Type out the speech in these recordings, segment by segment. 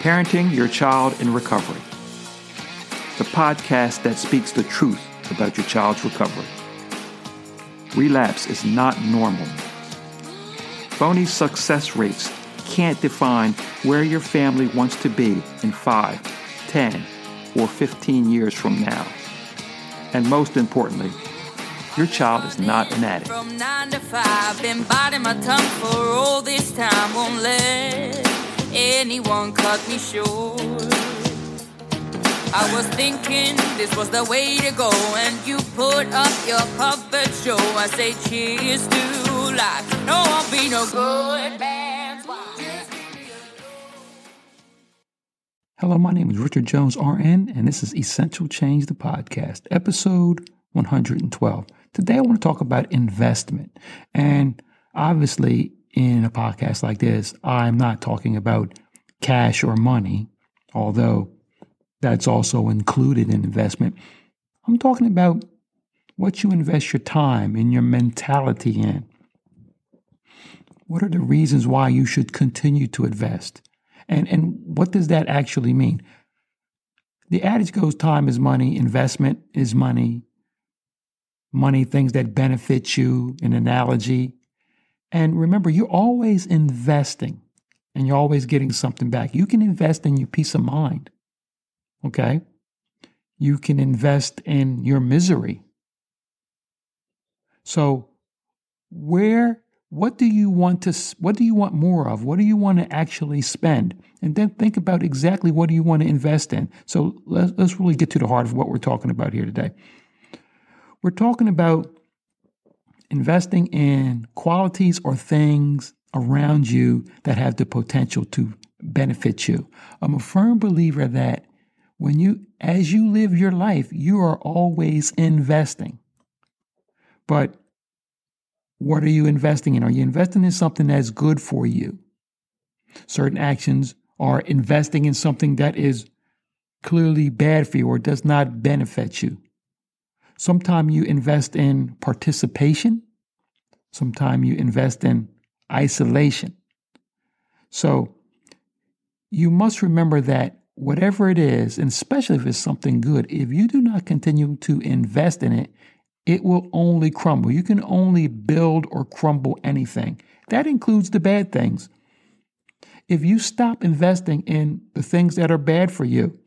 Parenting Your Child in Recovery, the podcast that speaks the truth about your child's recovery. Relapse is not normal. Phony success rates can't define where your family wants to be in 5, 10, or 15 years from now. And most importantly, your child is not an addict. Anyone cut me short. I was thinking this was the way to go, and you put up your puppet show. I say cheers to life. No, I'll be no good Hello, my name is Richard Jones, RN, and this is Essential Change the Podcast, episode 112. Today, I want to talk about investment. And obviously, in a podcast like this, I'm not talking about cash or money, although that's also included in investment. I'm talking about what you invest your time and your mentality in. What are the reasons why you should continue to invest? And, and what does that actually mean? The adage goes time is money, investment is money, money, things that benefit you, an analogy. And remember, you're always investing and you're always getting something back. You can invest in your peace of mind. Okay. You can invest in your misery. So, where what do you want to what do you want more of what do you want to actually spend and then think about exactly what do you want to invest in so let's, let's really get to the heart of what we're talking about here today we're talking about investing in qualities or things around you that have the potential to benefit you i'm a firm believer that when you as you live your life you are always investing but what are you investing in? Are you investing in something that's good for you? Certain actions are investing in something that is clearly bad for you or does not benefit you. Sometimes you invest in participation. Sometimes you invest in isolation. So you must remember that whatever it is, and especially if it's something good, if you do not continue to invest in it, it will only crumble. You can only build or crumble anything. That includes the bad things. If you stop investing in the things that are bad for you,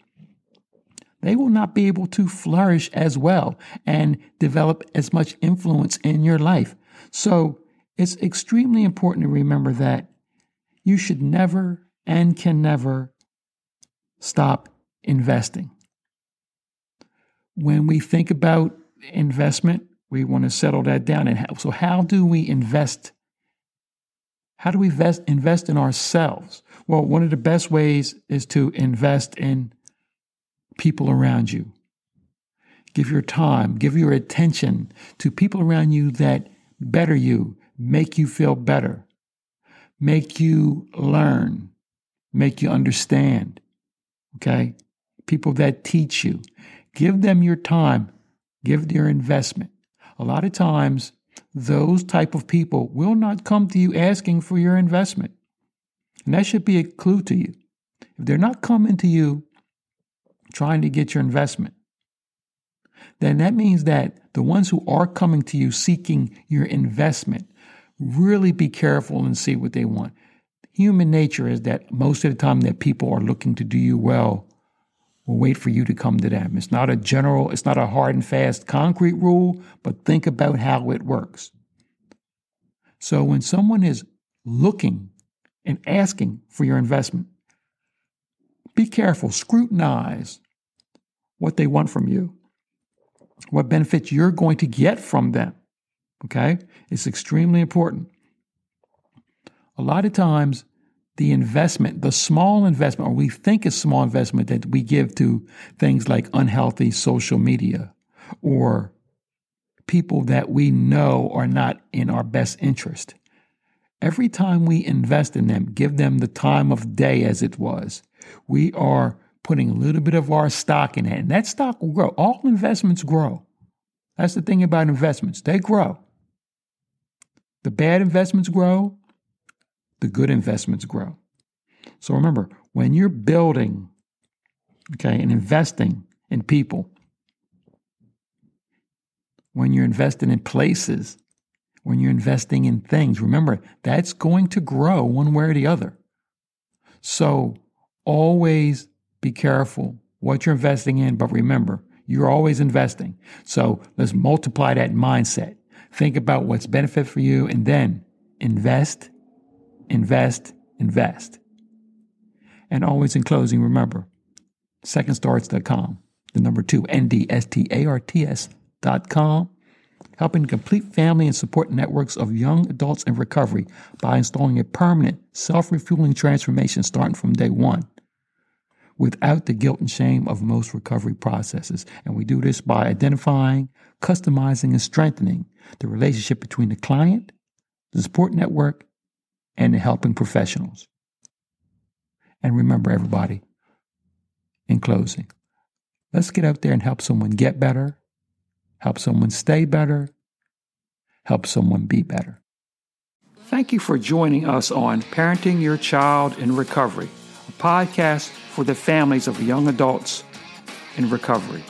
they will not be able to flourish as well and develop as much influence in your life. So it's extremely important to remember that you should never and can never stop investing. When we think about investment. We want to settle that down. And how, so, how do we invest? How do we invest, invest in ourselves? Well, one of the best ways is to invest in people around you. Give your time, give your attention to people around you that better you, make you feel better, make you learn, make you understand. Okay? People that teach you. Give them your time give their investment. A lot of times, those type of people will not come to you asking for your investment. And that should be a clue to you. If they're not coming to you trying to get your investment, then that means that the ones who are coming to you seeking your investment, really be careful and see what they want. Human nature is that most of the time that people are looking to do you well, will wait for you to come to them. It's not a general, it's not a hard and fast concrete rule, but think about how it works. So when someone is looking and asking for your investment, be careful, scrutinize what they want from you, what benefits you're going to get from them. Okay? It's extremely important. A lot of times, the investment, the small investment, or we think is small investment that we give to things like unhealthy social media or people that we know are not in our best interest. Every time we invest in them, give them the time of day as it was, we are putting a little bit of our stock in it. And that stock will grow. All investments grow. That's the thing about investments, they grow. The bad investments grow, the good investments grow. So remember, when you're building, okay, and investing in people, when you're investing in places, when you're investing in things, remember that's going to grow one way or the other. So always be careful what you're investing in, but remember, you're always investing. So let's multiply that mindset. Think about what's benefit for you and then invest, invest, invest. And always in closing, remember, secondstarts.com, the number two, N-D-S-T-A-R-T-S.com, helping complete family and support networks of young adults in recovery by installing a permanent self-refueling transformation starting from day one without the guilt and shame of most recovery processes. And we do this by identifying, customizing, and strengthening the relationship between the client, the support network, and the helping professionals. And remember, everybody, in closing, let's get out there and help someone get better, help someone stay better, help someone be better. Thank you for joining us on Parenting Your Child in Recovery, a podcast for the families of young adults in recovery.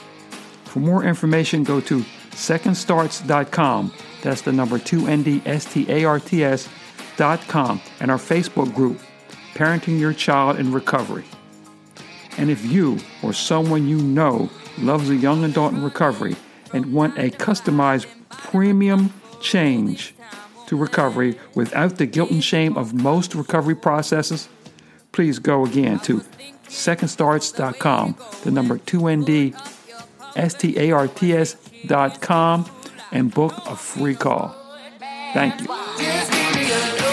For more information, go to secondstarts.com. That's the number 2NDSTARTS.com and our Facebook group, Parenting Your Child in Recovery. And if you or someone you know loves a young adult in recovery and want a customized premium change to recovery without the guilt and shame of most recovery processes, please go again to secondstarts.com, the number 2ND, S-T-A-R-T-S.com, and book a free call. Thank you.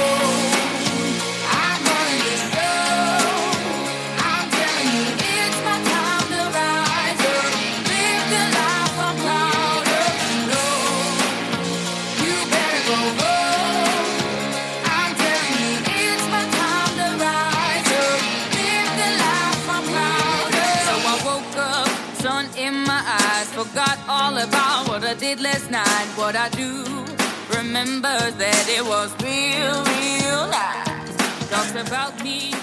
All about what I did last night. What I do remember that it was real, real nice. Talks about me.